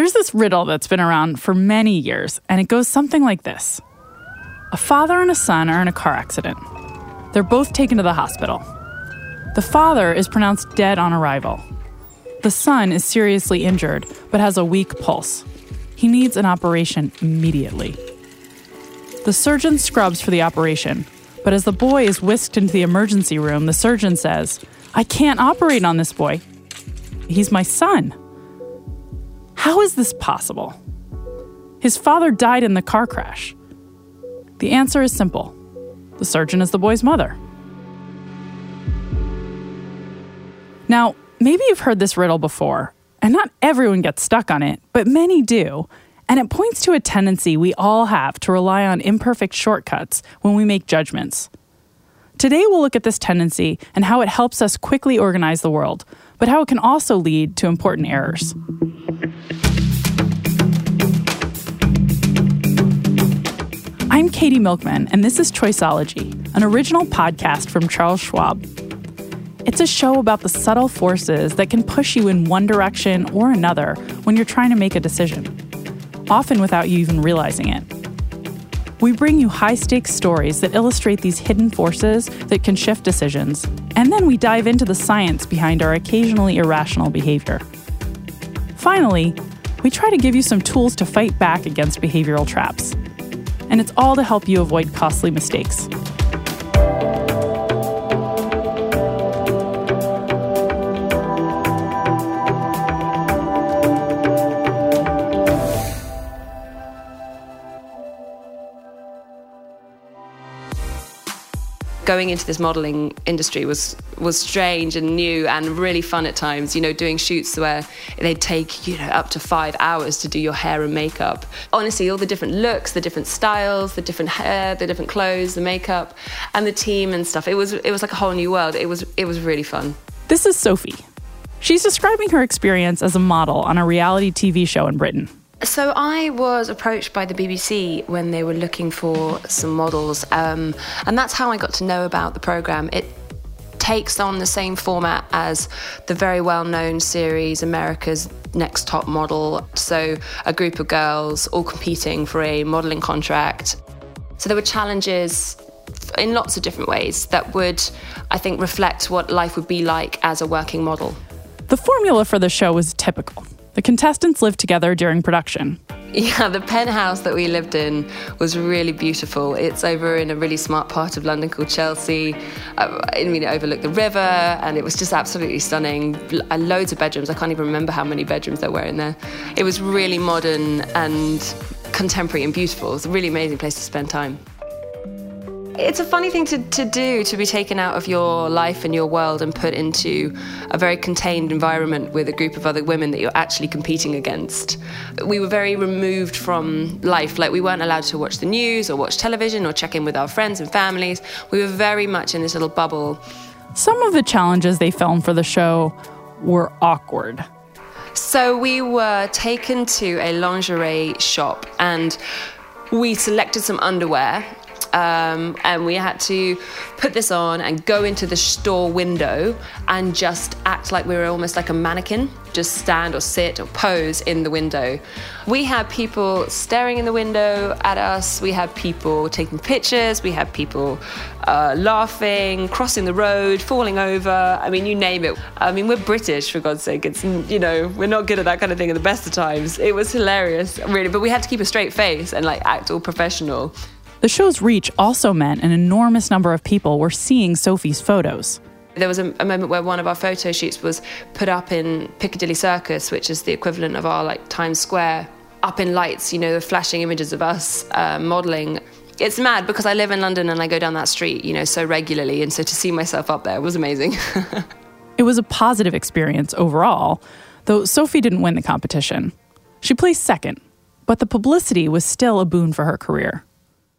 There's this riddle that's been around for many years, and it goes something like this A father and a son are in a car accident. They're both taken to the hospital. The father is pronounced dead on arrival. The son is seriously injured, but has a weak pulse. He needs an operation immediately. The surgeon scrubs for the operation, but as the boy is whisked into the emergency room, the surgeon says, I can't operate on this boy. He's my son. How is this possible? His father died in the car crash. The answer is simple the surgeon is the boy's mother. Now, maybe you've heard this riddle before, and not everyone gets stuck on it, but many do. And it points to a tendency we all have to rely on imperfect shortcuts when we make judgments. Today, we'll look at this tendency and how it helps us quickly organize the world, but how it can also lead to important errors. I'm Katie Milkman, and this is Choiceology, an original podcast from Charles Schwab. It's a show about the subtle forces that can push you in one direction or another when you're trying to make a decision, often without you even realizing it. We bring you high stakes stories that illustrate these hidden forces that can shift decisions, and then we dive into the science behind our occasionally irrational behavior. Finally, we try to give you some tools to fight back against behavioral traps and it's all to help you avoid costly mistakes. Going into this modeling industry was was strange and new and really fun at times. You know, doing shoots where they'd take you know up to five hours to do your hair and makeup. Honestly, all the different looks, the different styles, the different hair, the different clothes, the makeup, and the team and stuff. It was it was like a whole new world. It was it was really fun. This is Sophie. She's describing her experience as a model on a reality TV show in Britain. So I was approached by the BBC when they were looking for some models, um, and that's how I got to know about the program. It takes on the same format as the very well-known series America's Next Top Model. So a group of girls all competing for a modeling contract. So there were challenges in lots of different ways that would, I think, reflect what life would be like as a working model. The formula for the show was typical. The contestants lived together during production. Yeah, the penthouse that we lived in was really beautiful. It's over in a really smart part of London called Chelsea. Uh, I mean, it overlooked the river, and it was just absolutely stunning. Uh, loads of bedrooms. I can't even remember how many bedrooms there were in there. It was really modern and contemporary and beautiful. It's a really amazing place to spend time. It's a funny thing to, to do to be taken out of your life and your world and put into a very contained environment with a group of other women that you're actually competing against. We were very removed from life, like we weren't allowed to watch the news or watch television or check in with our friends and families. We were very much in this little bubble. Some of the challenges they filmed for the show were awkward. So we were taken to a lingerie shop and we selected some underwear um, and we had to put this on and go into the store window and just act like we were almost like a mannequin, just stand or sit or pose in the window. We had people staring in the window at us, we had people taking pictures, we had people uh, laughing, crossing the road, falling over. I mean, you name it. I mean, we're British, for God's sake. It's, you know, we're not good at that kind of thing at the best of times. It was hilarious, really, but we had to keep a straight face and like act all professional. The show's reach also meant an enormous number of people were seeing Sophie's photos. There was a, a, moment where one of our photo shoots was put up in Piccadilly Circus, which is the equivalent of our like Times Square, up in lights, you know, the flashing images of us uh, modelling. It's mad because I live in London and I go down that street, you know, so regularly, and so to see myself up there was amazing. it was a positive experience overall, though Sophie didn't win the competition. She placed second, but the publicity was still a boon for her career.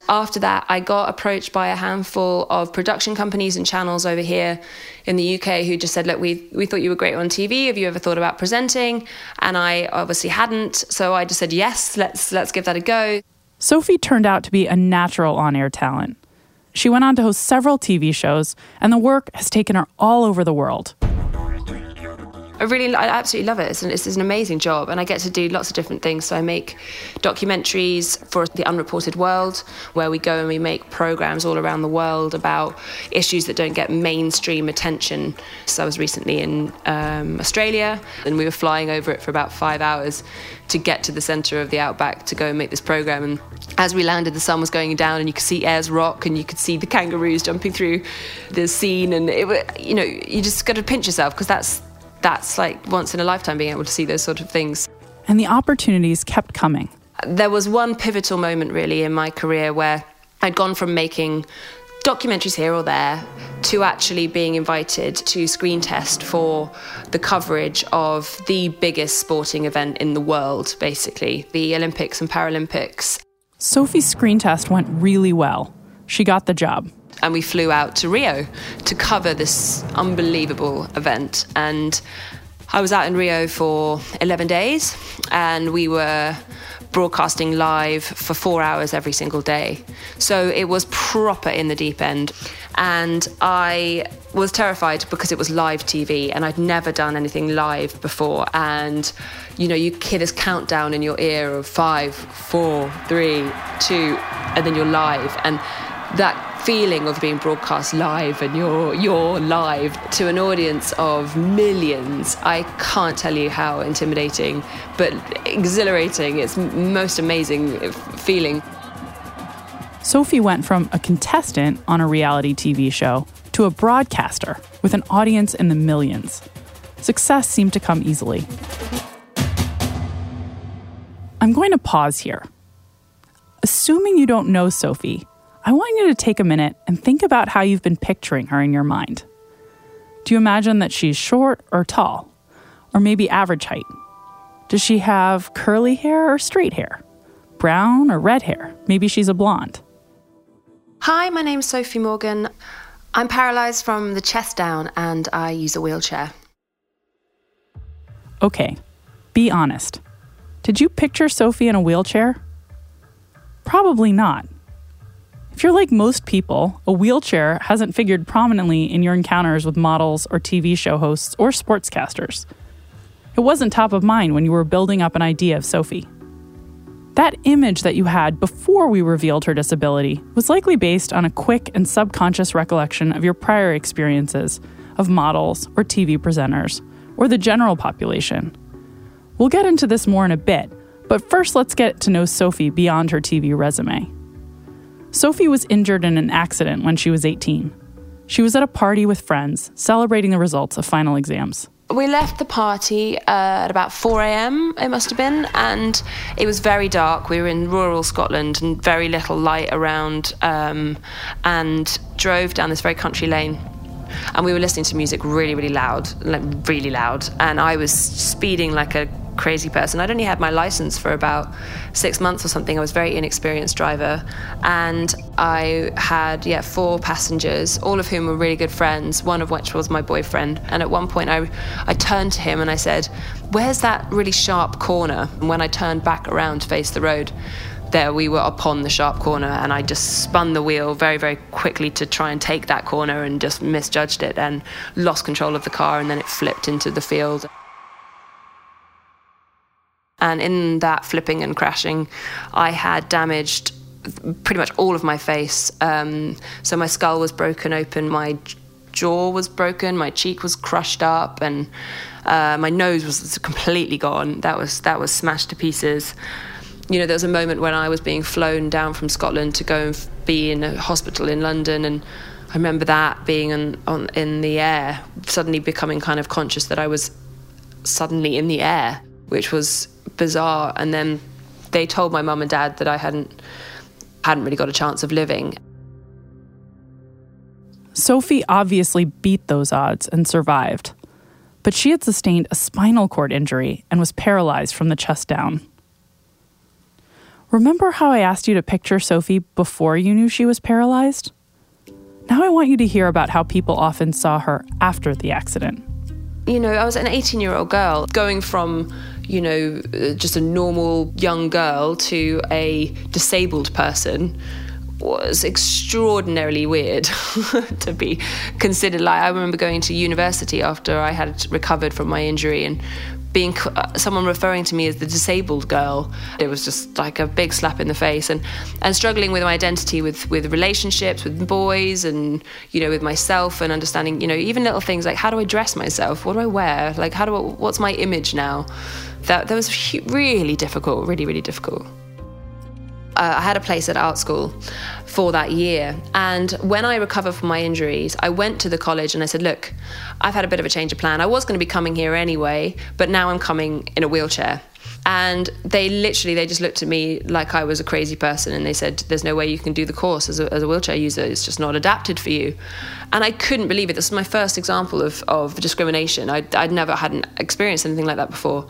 After that, I got approached by a handful of production companies and channels over here in the UK who just said, Look, we, we thought you were great on TV. Have you ever thought about presenting? And I obviously hadn't. So I just said, Yes, let's, let's give that a go. Sophie turned out to be a natural on air talent. She went on to host several TV shows, and the work has taken her all over the world. I really, I absolutely love it. It's an, it's an amazing job, and I get to do lots of different things. So I make documentaries for the Unreported World, where we go and we make programs all around the world about issues that don't get mainstream attention. So I was recently in um, Australia, and we were flying over it for about five hours to get to the centre of the outback to go and make this program. And as we landed, the sun was going down, and you could see Ayers Rock, and you could see the kangaroos jumping through the scene, and it, you know, you just got to pinch yourself because that's that's like once in a lifetime being able to see those sort of things. And the opportunities kept coming. There was one pivotal moment really in my career where I'd gone from making documentaries here or there to actually being invited to screen test for the coverage of the biggest sporting event in the world, basically, the Olympics and Paralympics. Sophie's screen test went really well. She got the job and we flew out to Rio to cover this unbelievable event. And I was out in Rio for 11 days, and we were broadcasting live for four hours every single day. So it was proper in the deep end. And I was terrified because it was live TV and I'd never done anything live before. And, you know, you hear this countdown in your ear of five, four, three, two, and then you're live. And that feeling of being broadcast live and you're you're live to an audience of millions. I can't tell you how intimidating but exhilarating. It's most amazing feeling. Sophie went from a contestant on a reality tv show to a broadcaster with an audience in the millions. Success seemed to come easily. I'm going to pause here. Assuming you don't know sophie I want you to take a minute and think about how you've been picturing her in your mind. Do you imagine that she's short or tall? Or maybe average height? Does she have curly hair or straight hair? Brown or red hair? Maybe she's a blonde. Hi, my name's Sophie Morgan. I'm paralyzed from the chest down and I use a wheelchair. Okay, be honest. Did you picture Sophie in a wheelchair? Probably not. If you're like most people, a wheelchair hasn't figured prominently in your encounters with models or TV show hosts or sportscasters. It wasn't top of mind when you were building up an idea of Sophie. That image that you had before we revealed her disability was likely based on a quick and subconscious recollection of your prior experiences of models or TV presenters or the general population. We'll get into this more in a bit, but first let's get to know Sophie beyond her TV resume. Sophie was injured in an accident when she was 18. She was at a party with friends, celebrating the results of final exams. We left the party uh, at about 4 a.m., it must have been, and it was very dark. We were in rural Scotland and very little light around, um, and drove down this very country lane and we were listening to music really, really loud, like really loud. And I was speeding like a crazy person. I'd only had my license for about six months or something. I was a very inexperienced driver, and I had yeah four passengers, all of whom were really good friends. One of which was my boyfriend. And at one point, I I turned to him and I said, "Where's that really sharp corner?" And when I turned back around to face the road. There we were upon the sharp corner, and I just spun the wheel very, very quickly to try and take that corner and just misjudged it and lost control of the car, and then it flipped into the field. And in that flipping and crashing, I had damaged pretty much all of my face. Um, so my skull was broken open, my jaw was broken, my cheek was crushed up, and uh, my nose was completely gone. That was that was smashed to pieces. You know, there was a moment when I was being flown down from Scotland to go and be in a hospital in London, and I remember that being in, on, in the air, suddenly becoming kind of conscious that I was suddenly in the air, which was bizarre. And then they told my mum and dad that I hadn't hadn't really got a chance of living. Sophie obviously beat those odds and survived, but she had sustained a spinal cord injury and was paralyzed from the chest down. Remember how I asked you to picture Sophie before you knew she was paralyzed? Now I want you to hear about how people often saw her after the accident. You know, I was an 18 year old girl going from you know, uh, just a normal young girl to a disabled person was extraordinarily weird to be considered. Like I remember going to university after I had recovered from my injury and being uh, someone referring to me as the disabled girl it was just like a big slap in the face. And and struggling with my identity with with relationships with boys and you know with myself and understanding you know even little things like how do I dress myself? What do I wear? Like how do I, what's my image now? That that was really difficult really really difficult uh, I had a place at art school for that year. And when I recovered from my injuries, I went to the college and I said, Look, I've had a bit of a change of plan. I was going to be coming here anyway, but now I'm coming in a wheelchair and they literally they just looked at me like I was a crazy person and they said there's no way you can do the course as a, as a wheelchair user. It's just not adapted for you. And I couldn't believe it. This was my first example of, of discrimination. I'd, I'd never hadn't experienced anything like that before.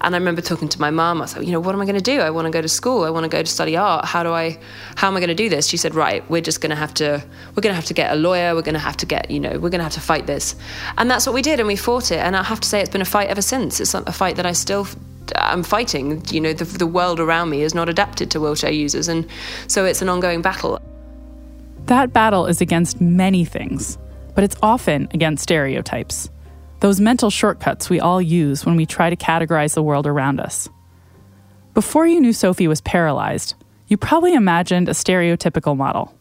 And I remember talking to my mum I was like you know what am I going to do? I want to go to school. I want to go to study art. How do I how am I going to do this? She said right we're just going to have to we're going to have to get a lawyer. We're going to have to get you know we're going to have to fight this. And that's what we did and we fought it. And I have to say it's been a fight ever since. It's a fight that I still I'm fighting. You know, the, the world around me is not adapted to wheelchair users, and so it's an ongoing battle. That battle is against many things, but it's often against stereotypes. Those mental shortcuts we all use when we try to categorize the world around us. Before you knew Sophie was paralyzed, you probably imagined a stereotypical model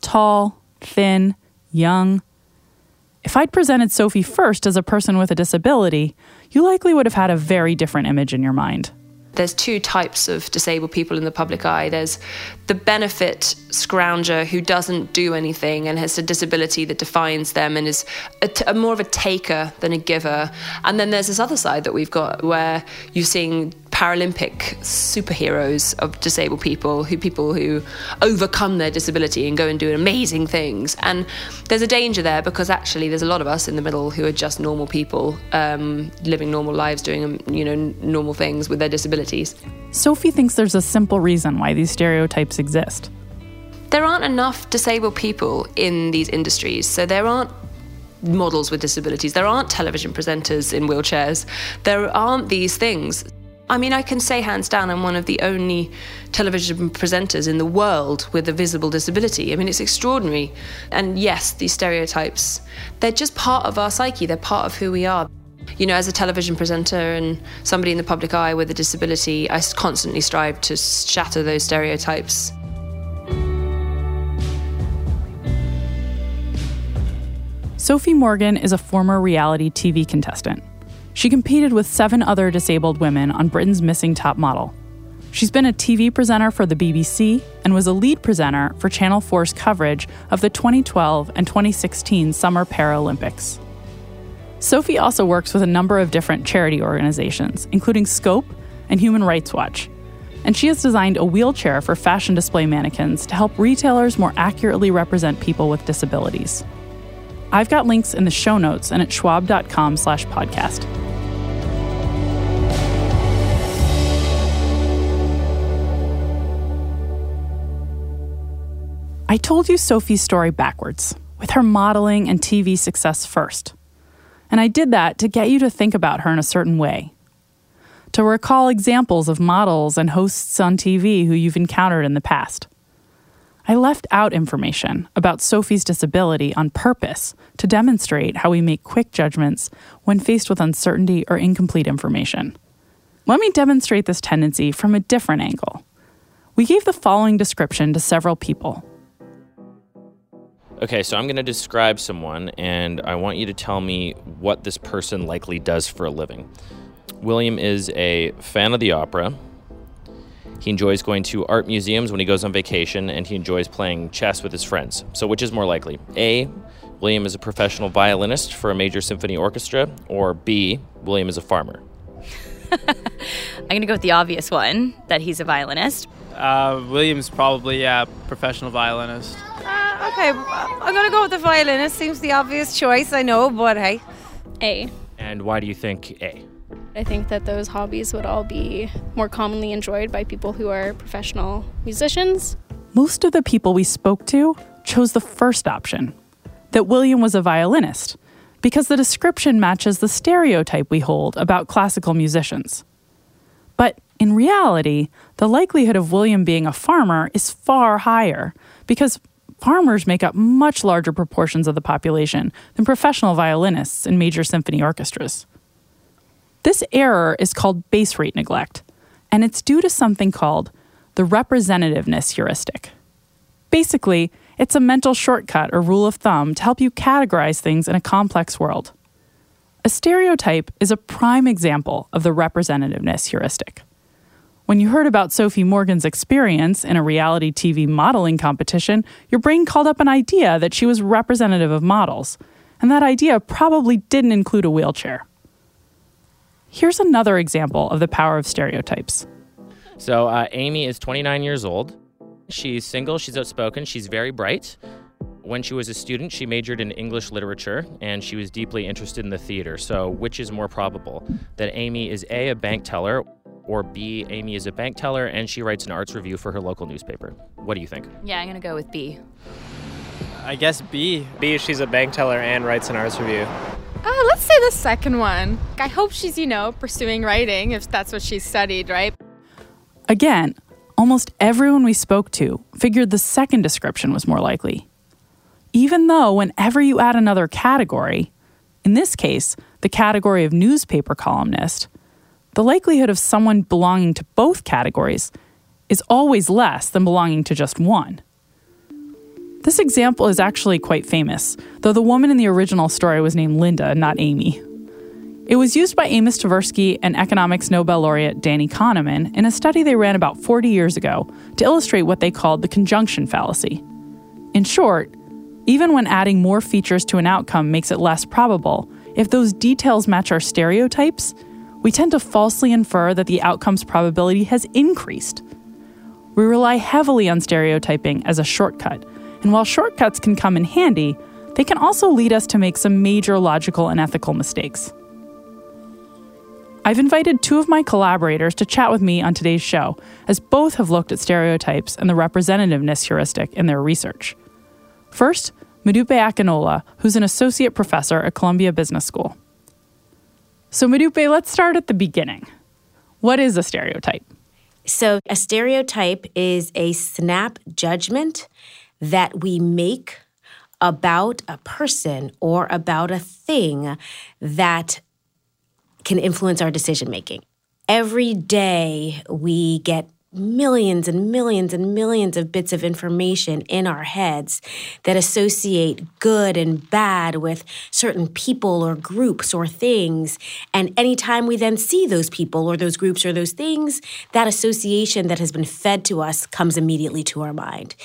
tall, thin, young. If I'd presented Sophie first as a person with a disability, you likely would have had a very different image in your mind. There's two types of disabled people in the public eye. There's the benefit scrounger who doesn't do anything and has a disability that defines them and is a t- a more of a taker than a giver. And then there's this other side that we've got where you're seeing Paralympic superheroes of disabled people, who people who overcome their disability and go and do amazing things. And there's a danger there because actually there's a lot of us in the middle who are just normal people, um, living normal lives, doing um, you know normal things with their disabilities. Sophie thinks there's a simple reason why these stereotypes exist. There aren't enough disabled people in these industries, so there aren't models with disabilities. There aren't television presenters in wheelchairs. There aren't these things. I mean, I can say hands down, I'm one of the only television presenters in the world with a visible disability. I mean, it's extraordinary. And yes, these stereotypes, they're just part of our psyche, they're part of who we are. You know, as a television presenter and somebody in the public eye with a disability, I constantly strive to shatter those stereotypes. Sophie Morgan is a former reality TV contestant. She competed with seven other disabled women on Britain's Missing Top Model. She's been a TV presenter for the BBC and was a lead presenter for Channel 4's coverage of the 2012 and 2016 Summer Paralympics. Sophie also works with a number of different charity organizations, including Scope and Human Rights Watch. And she has designed a wheelchair for fashion display mannequins to help retailers more accurately represent people with disabilities. I've got links in the show notes and at schwab.com slash podcast. I told you Sophie's story backwards, with her modeling and TV success first. And I did that to get you to think about her in a certain way. To recall examples of models and hosts on TV who you've encountered in the past. I left out information about Sophie's disability on purpose to demonstrate how we make quick judgments when faced with uncertainty or incomplete information. Let me demonstrate this tendency from a different angle. We gave the following description to several people Okay, so I'm going to describe someone, and I want you to tell me what this person likely does for a living. William is a fan of the opera. He enjoys going to art museums when he goes on vacation, and he enjoys playing chess with his friends. So, which is more likely? A. William is a professional violinist for a major symphony orchestra, or B. William is a farmer? I'm going to go with the obvious one that he's a violinist. Uh, William's probably, yeah, professional violinist. Uh, okay, I'm gonna go with the violinist. Seems the obvious choice, I know, but hey. A. And why do you think A? I think that those hobbies would all be more commonly enjoyed by people who are professional musicians. Most of the people we spoke to chose the first option that William was a violinist, because the description matches the stereotype we hold about classical musicians. But in reality, the likelihood of William being a farmer is far higher because farmers make up much larger proportions of the population than professional violinists in major symphony orchestras. This error is called base rate neglect, and it's due to something called the representativeness heuristic. Basically, it's a mental shortcut or rule of thumb to help you categorize things in a complex world. A stereotype is a prime example of the representativeness heuristic. When you heard about Sophie Morgan's experience in a reality TV modeling competition, your brain called up an idea that she was representative of models, and that idea probably didn't include a wheelchair. Here's another example of the power of stereotypes. So, uh, Amy is 29 years old. She's single, she's outspoken, she's very bright. When she was a student, she majored in English literature and she was deeply interested in the theater. So, which is more probable? That Amy is A, a bank teller, or B, Amy is a bank teller and she writes an arts review for her local newspaper? What do you think? Yeah, I'm going to go with B. I guess B. B, she's a bank teller and writes an arts review. Uh, let's say the second one. I hope she's, you know, pursuing writing if that's what she studied, right? Again, almost everyone we spoke to figured the second description was more likely. Even though, whenever you add another category, in this case, the category of newspaper columnist, the likelihood of someone belonging to both categories is always less than belonging to just one. This example is actually quite famous, though the woman in the original story was named Linda, not Amy. It was used by Amos Tversky and economics Nobel laureate Danny Kahneman in a study they ran about 40 years ago to illustrate what they called the conjunction fallacy. In short, even when adding more features to an outcome makes it less probable, if those details match our stereotypes, we tend to falsely infer that the outcome's probability has increased. We rely heavily on stereotyping as a shortcut and while shortcuts can come in handy, they can also lead us to make some major logical and ethical mistakes. I've invited two of my collaborators to chat with me on today's show, as both have looked at stereotypes and the representativeness heuristic in their research. First, Modupe Akinola, who's an associate professor at Columbia Business School. So, Modupe, let's start at the beginning. What is a stereotype? So, a stereotype is a snap judgment that we make about a person or about a thing that can influence our decision making. Every day we get millions and millions and millions of bits of information in our heads that associate good and bad with certain people or groups or things. And anytime we then see those people or those groups or those things, that association that has been fed to us comes immediately to our mind.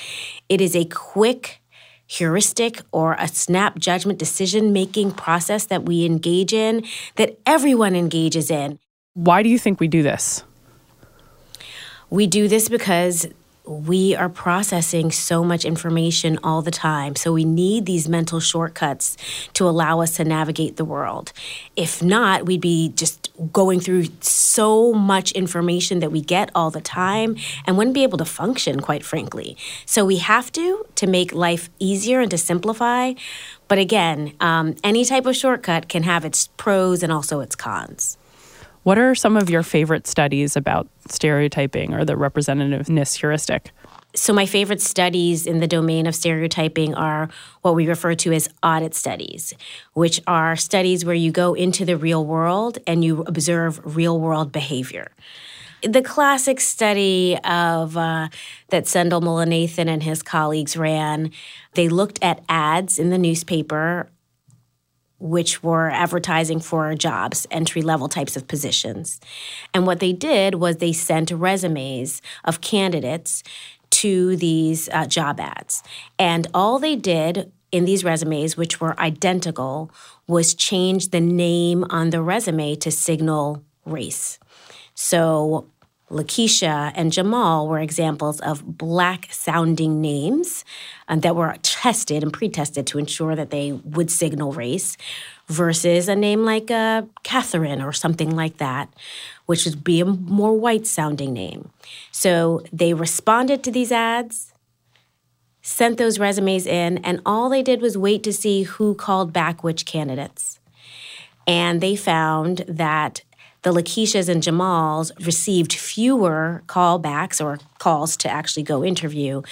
It is a quick, heuristic or a snap judgment decision making process that we engage in that everyone engages in. Why do you think we do this? We do this because we are processing so much information all the time. So we need these mental shortcuts to allow us to navigate the world. If not, we'd be just going through so much information that we get all the time and wouldn't be able to function, quite frankly. So we have to to make life easier and to simplify. But again, um, any type of shortcut can have its pros and also its cons. What are some of your favorite studies about stereotyping or the representativeness heuristic? So, my favorite studies in the domain of stereotyping are what we refer to as audit studies, which are studies where you go into the real world and you observe real world behavior. The classic study of uh, that Sendhil Mullainathan and his colleagues ran, they looked at ads in the newspaper which were advertising for jobs, entry level types of positions. And what they did was they sent resumes of candidates to these uh, job ads. And all they did in these resumes, which were identical, was change the name on the resume to signal race. So Lakeisha and Jamal were examples of black sounding names um, that were tested and pre tested to ensure that they would signal race, versus a name like uh, Catherine or something like that, which would be a more white sounding name. So they responded to these ads, sent those resumes in, and all they did was wait to see who called back which candidates. And they found that the Lakeishas and Jamals received fewer callbacks or calls to actually go interview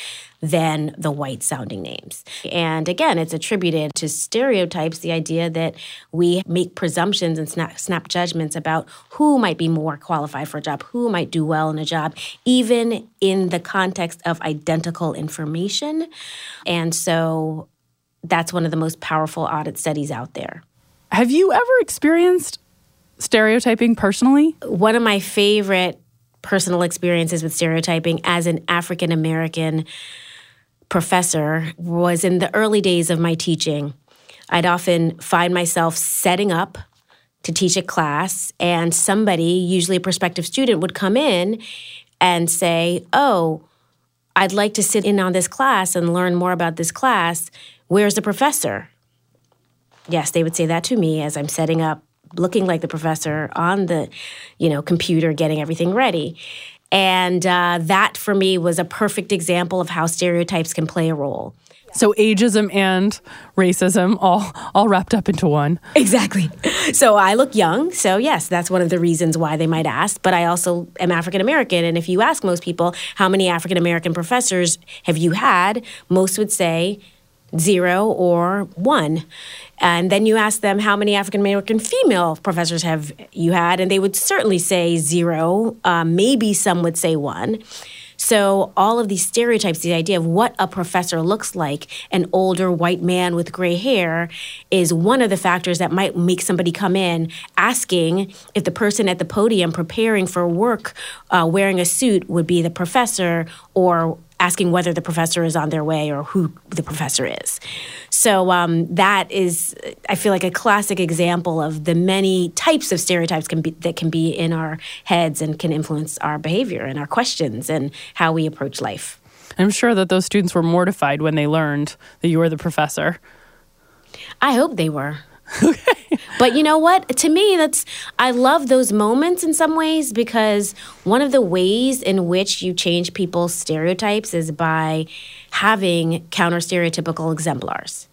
than the white sounding names. And again, it's attributed to stereotypes, the idea that we make presumptions and snap, snap judgments about who might be more qualified for a job, who might do well in a job, even in the context of identical information. And so that's one of the most powerful audit studies out there. Have you ever experienced stereotyping personally? One of my favorite personal experiences with stereotyping as an African American professor was in the early days of my teaching. I'd often find myself setting up to teach a class, and somebody, usually a prospective student, would come in and say, Oh, I'd like to sit in on this class and learn more about this class. Where's the professor? Yes, they would say that to me as I'm setting up looking like the professor on the, you know, computer, getting everything ready. And uh, that for me was a perfect example of how stereotypes can play a role. So ageism and racism all all wrapped up into one. Exactly. So I look young, so yes, that's one of the reasons why they might ask, but I also am African American and if you ask most people how many African American professors have you had, most would say zero or one. And then you ask them how many African American female professors have you had, and they would certainly say zero. Um, maybe some would say one. So, all of these stereotypes, the idea of what a professor looks like, an older white man with gray hair, is one of the factors that might make somebody come in asking if the person at the podium preparing for work uh, wearing a suit would be the professor or asking whether the professor is on their way or who the professor is. So um, that is, I feel like, a classic example of the many types of stereotypes can be, that can be in our heads and can influence our behavior and our questions and how we approach life. I'm sure that those students were mortified when they learned that you were the professor. I hope they were. but you know what? To me, that's I love those moments in some ways because one of the ways in which you change people's stereotypes is by having counter stereotypical exemplars.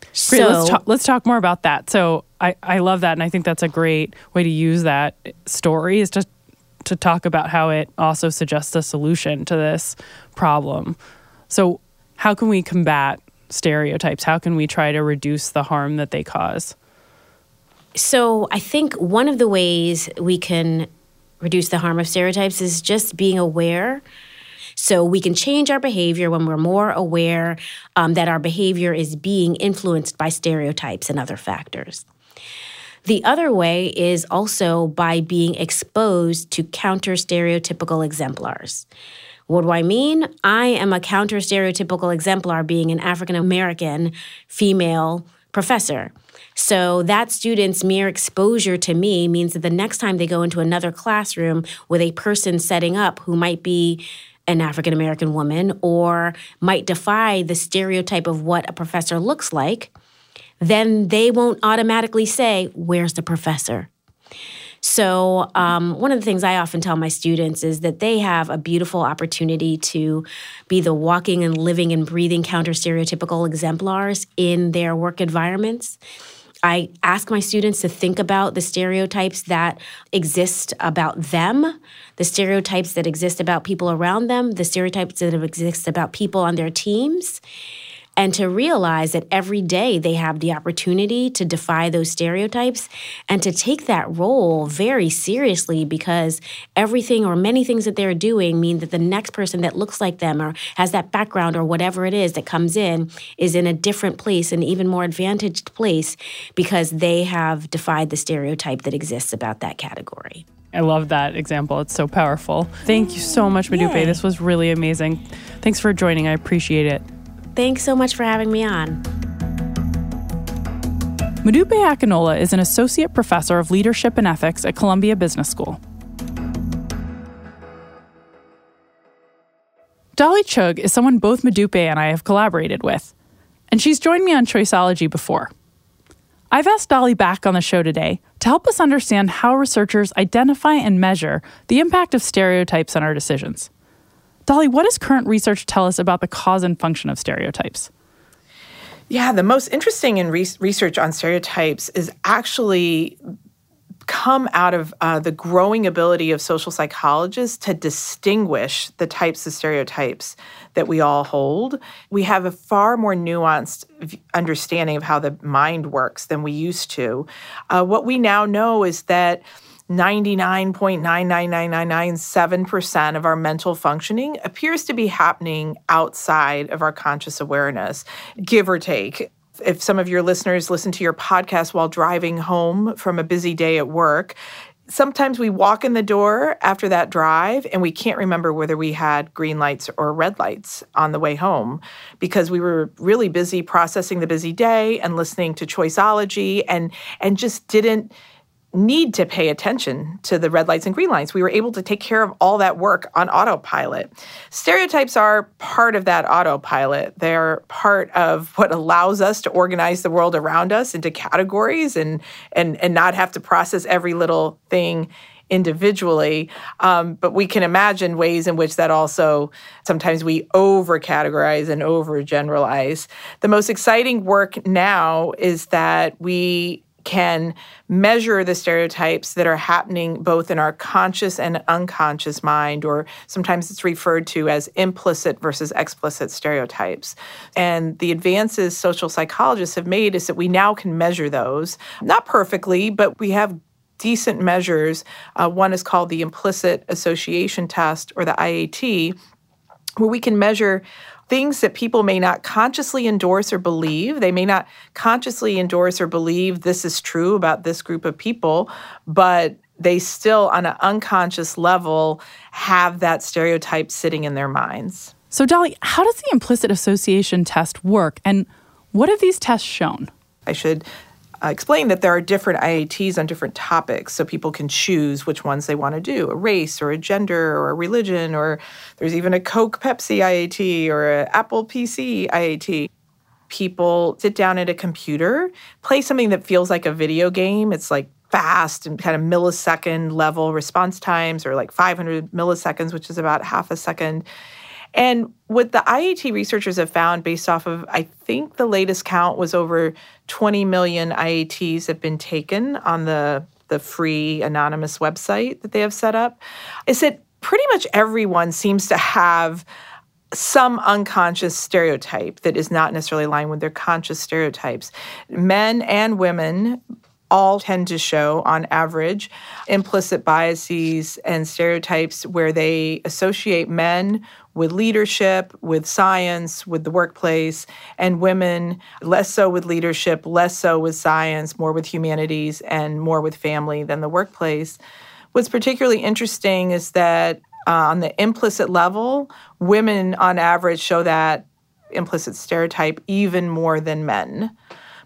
Great, so let's talk, let's talk more about that. So I, I love that, and I think that's a great way to use that story is to to talk about how it also suggests a solution to this problem. So how can we combat stereotypes? How can we try to reduce the harm that they cause? So, I think one of the ways we can reduce the harm of stereotypes is just being aware. So, we can change our behavior when we're more aware um, that our behavior is being influenced by stereotypes and other factors. The other way is also by being exposed to counter stereotypical exemplars. What do I mean? I am a counter stereotypical exemplar being an African American female professor. So that student's mere exposure to me means that the next time they go into another classroom with a person setting up who might be an African American woman or might defy the stereotype of what a professor looks like, then they won't automatically say, Where's the professor? So, um, one of the things I often tell my students is that they have a beautiful opportunity to be the walking and living and breathing counter stereotypical exemplars in their work environments. I ask my students to think about the stereotypes that exist about them, the stereotypes that exist about people around them, the stereotypes that exist about people on their teams and to realize that every day they have the opportunity to defy those stereotypes and to take that role very seriously because everything or many things that they're doing mean that the next person that looks like them or has that background or whatever it is that comes in is in a different place, an even more advantaged place because they have defied the stereotype that exists about that category. I love that example. It's so powerful. Thank you so much, Modupe. Yay. This was really amazing. Thanks for joining. I appreciate it. Thanks so much for having me on. Modupe Akinola is an associate professor of leadership and ethics at Columbia Business School. Dolly Chugh is someone both Modupe and I have collaborated with, and she's joined me on Choiceology before. I've asked Dolly back on the show today to help us understand how researchers identify and measure the impact of stereotypes on our decisions. Dolly, what does current research tell us about the cause and function of stereotypes? Yeah, the most interesting in re- research on stereotypes is actually come out of uh, the growing ability of social psychologists to distinguish the types of stereotypes that we all hold. We have a far more nuanced understanding of how the mind works than we used to. Uh, what we now know is that 99.99997% of our mental functioning appears to be happening outside of our conscious awareness, give or take. If some of your listeners listen to your podcast while driving home from a busy day at work, sometimes we walk in the door after that drive and we can't remember whether we had green lights or red lights on the way home because we were really busy processing the busy day and listening to choiceology and and just didn't need to pay attention to the red lights and green lights. We were able to take care of all that work on autopilot. Stereotypes are part of that autopilot. They're part of what allows us to organize the world around us into categories and and and not have to process every little thing individually. Um, but we can imagine ways in which that also sometimes we over categorize and over generalize. The most exciting work now is that we can measure the stereotypes that are happening both in our conscious and unconscious mind, or sometimes it's referred to as implicit versus explicit stereotypes. And the advances social psychologists have made is that we now can measure those, not perfectly, but we have decent measures. Uh, one is called the implicit association test, or the IAT, where we can measure things that people may not consciously endorse or believe. They may not consciously endorse or believe this is true about this group of people, but they still, on an unconscious level, have that stereotype sitting in their minds. So, Dolly, how does the implicit association test work, and what have these tests shown? I should explain that there are different IATs on different topics, so people can choose which ones they want to do a race or a gender or a religion, or there's even a Coke Pepsi IAT or an Apple PC IAT. People sit down at a computer, play something that feels like a video game. It's like fast and kind of millisecond level response times, or like 500 milliseconds, which is about half a second. And what the IAT researchers have found, based off of, I think the latest count was over 20 million IATs have been taken on the, the free anonymous website that they have set up, is that pretty much everyone seems to have some unconscious stereotype that is not necessarily aligned with their conscious stereotypes. Men and women all tend to show, on average, implicit biases and stereotypes where they associate men with leadership, with science, with the workplace, and women less so with leadership, less so with science, more with humanities, and more with family than the workplace. What's particularly interesting is that uh, on the implicit level, women on average show that implicit stereotype even more than men.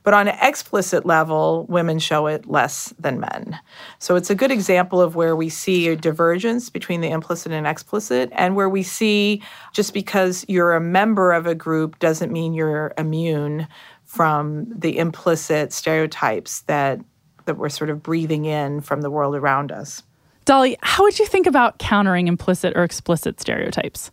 But on an explicit level, women show it less than men. So it's a good example of where we see a divergence between the implicit and explicit, and where we see just because you're a member of a group doesn't mean you're immune from the implicit stereotypes that, that we're sort of breathing in from the world around us. Dolly, how would you think about countering implicit or explicit stereotypes?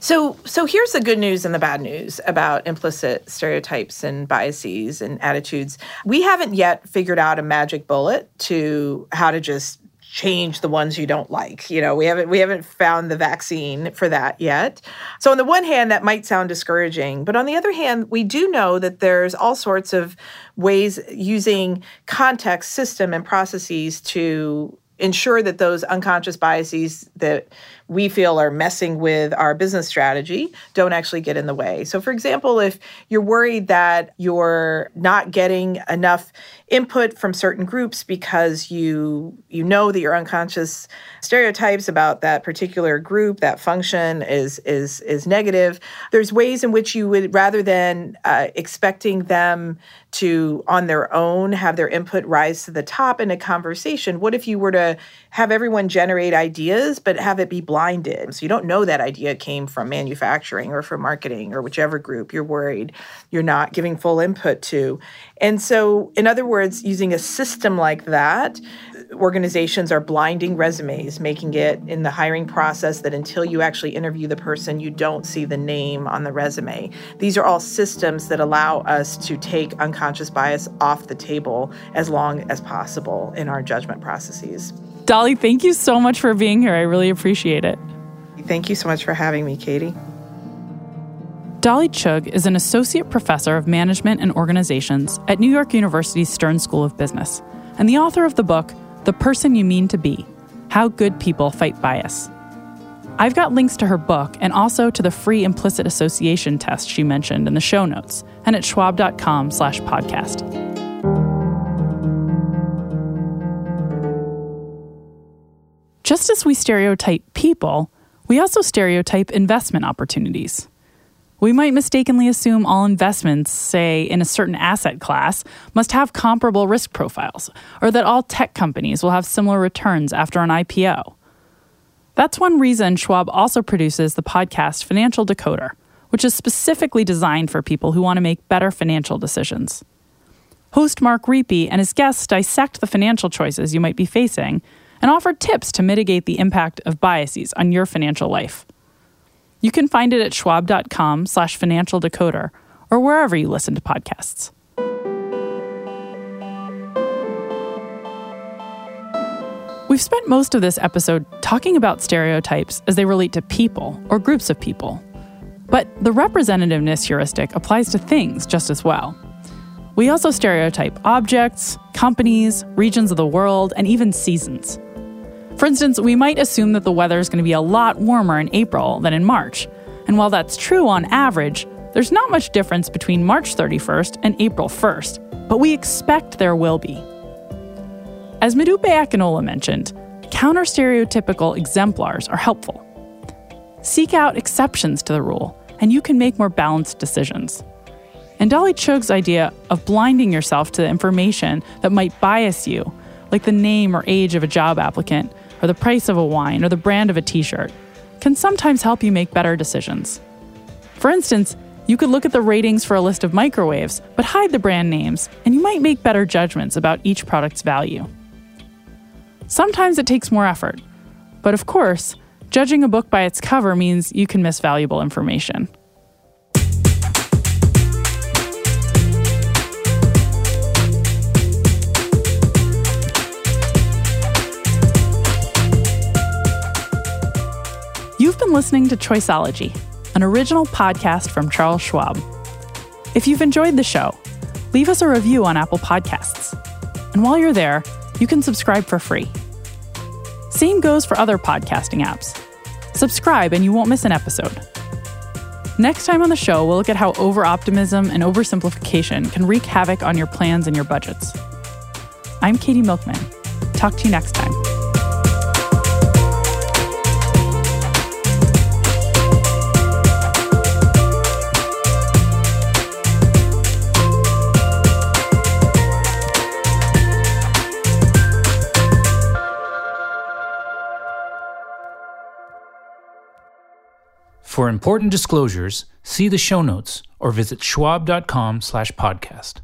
So, so here's the good news and the bad news about implicit stereotypes and biases and attitudes. We haven't yet figured out a magic bullet to how to just change the ones you don't like. You know, we haven't we haven't found the vaccine for that yet. So on the one hand that might sound discouraging, but on the other hand, we do know that there's all sorts of ways using context, system and processes to ensure that those unconscious biases that we feel are messing with our business strategy don't actually get in the way. So, for example, if you're worried that you're not getting enough input from certain groups because you you know that your unconscious stereotypes about that particular group, that function is is is negative, there's ways in which you would rather than uh, expecting them to on their own have their input rise to the top in a conversation. What if you were to have everyone generate ideas, but have it be blinded. So you don't know that idea came from manufacturing or from marketing or whichever group you're worried you're not giving full input to. And so, in other words, using a system like that, organizations are blinding resumes, making it in the hiring process that until you actually interview the person, you don't see the name on the resume. These are all systems that allow us to take unconscious bias off the table as long as possible in our judgment processes. Dolly, thank you so much for being here. I really appreciate it. Thank you so much for having me, Katie. Dolly Chugh is an associate professor of management and organizations at New York University's Stern School of Business and the author of the book, The Person You Mean to Be How Good People Fight Bias. I've got links to her book and also to the free implicit association test she mentioned in the show notes and at schwab.com slash podcast. Just as we stereotype people, we also stereotype investment opportunities. We might mistakenly assume all investments, say in a certain asset class, must have comparable risk profiles, or that all tech companies will have similar returns after an IPO. That's one reason Schwab also produces the podcast Financial Decoder, which is specifically designed for people who want to make better financial decisions. Host Mark Riepe and his guests dissect the financial choices you might be facing and offer tips to mitigate the impact of biases on your financial life. You can find it at schwab.com slash financial decoder or wherever you listen to podcasts. We've spent most of this episode talking about stereotypes as they relate to people or groups of people. But the representativeness heuristic applies to things just as well. We also stereotype objects, companies, regions of the world, and even seasons. For instance, we might assume that the weather is going to be a lot warmer in April than in March. And while that's true on average, there's not much difference between March 31st and April 1st, but we expect there will be. As Modupe Akinola mentioned, counter stereotypical exemplars are helpful. Seek out exceptions to the rule, and you can make more balanced decisions. And Dolly Chugh's idea of blinding yourself to the information that might bias you, like the name or age of a job applicant, or the price of a wine, or the brand of a t shirt, can sometimes help you make better decisions. For instance, you could look at the ratings for a list of microwaves, but hide the brand names, and you might make better judgments about each product's value. Sometimes it takes more effort, but of course, judging a book by its cover means you can miss valuable information. Listening to Choiceology, an original podcast from Charles Schwab. If you've enjoyed the show, leave us a review on Apple Podcasts. And while you're there, you can subscribe for free. Same goes for other podcasting apps. Subscribe and you won't miss an episode. Next time on the show, we'll look at how over optimism and oversimplification can wreak havoc on your plans and your budgets. I'm Katie Milkman. Talk to you next time. For important disclosures, see the show notes or visit schwab.com slash podcast.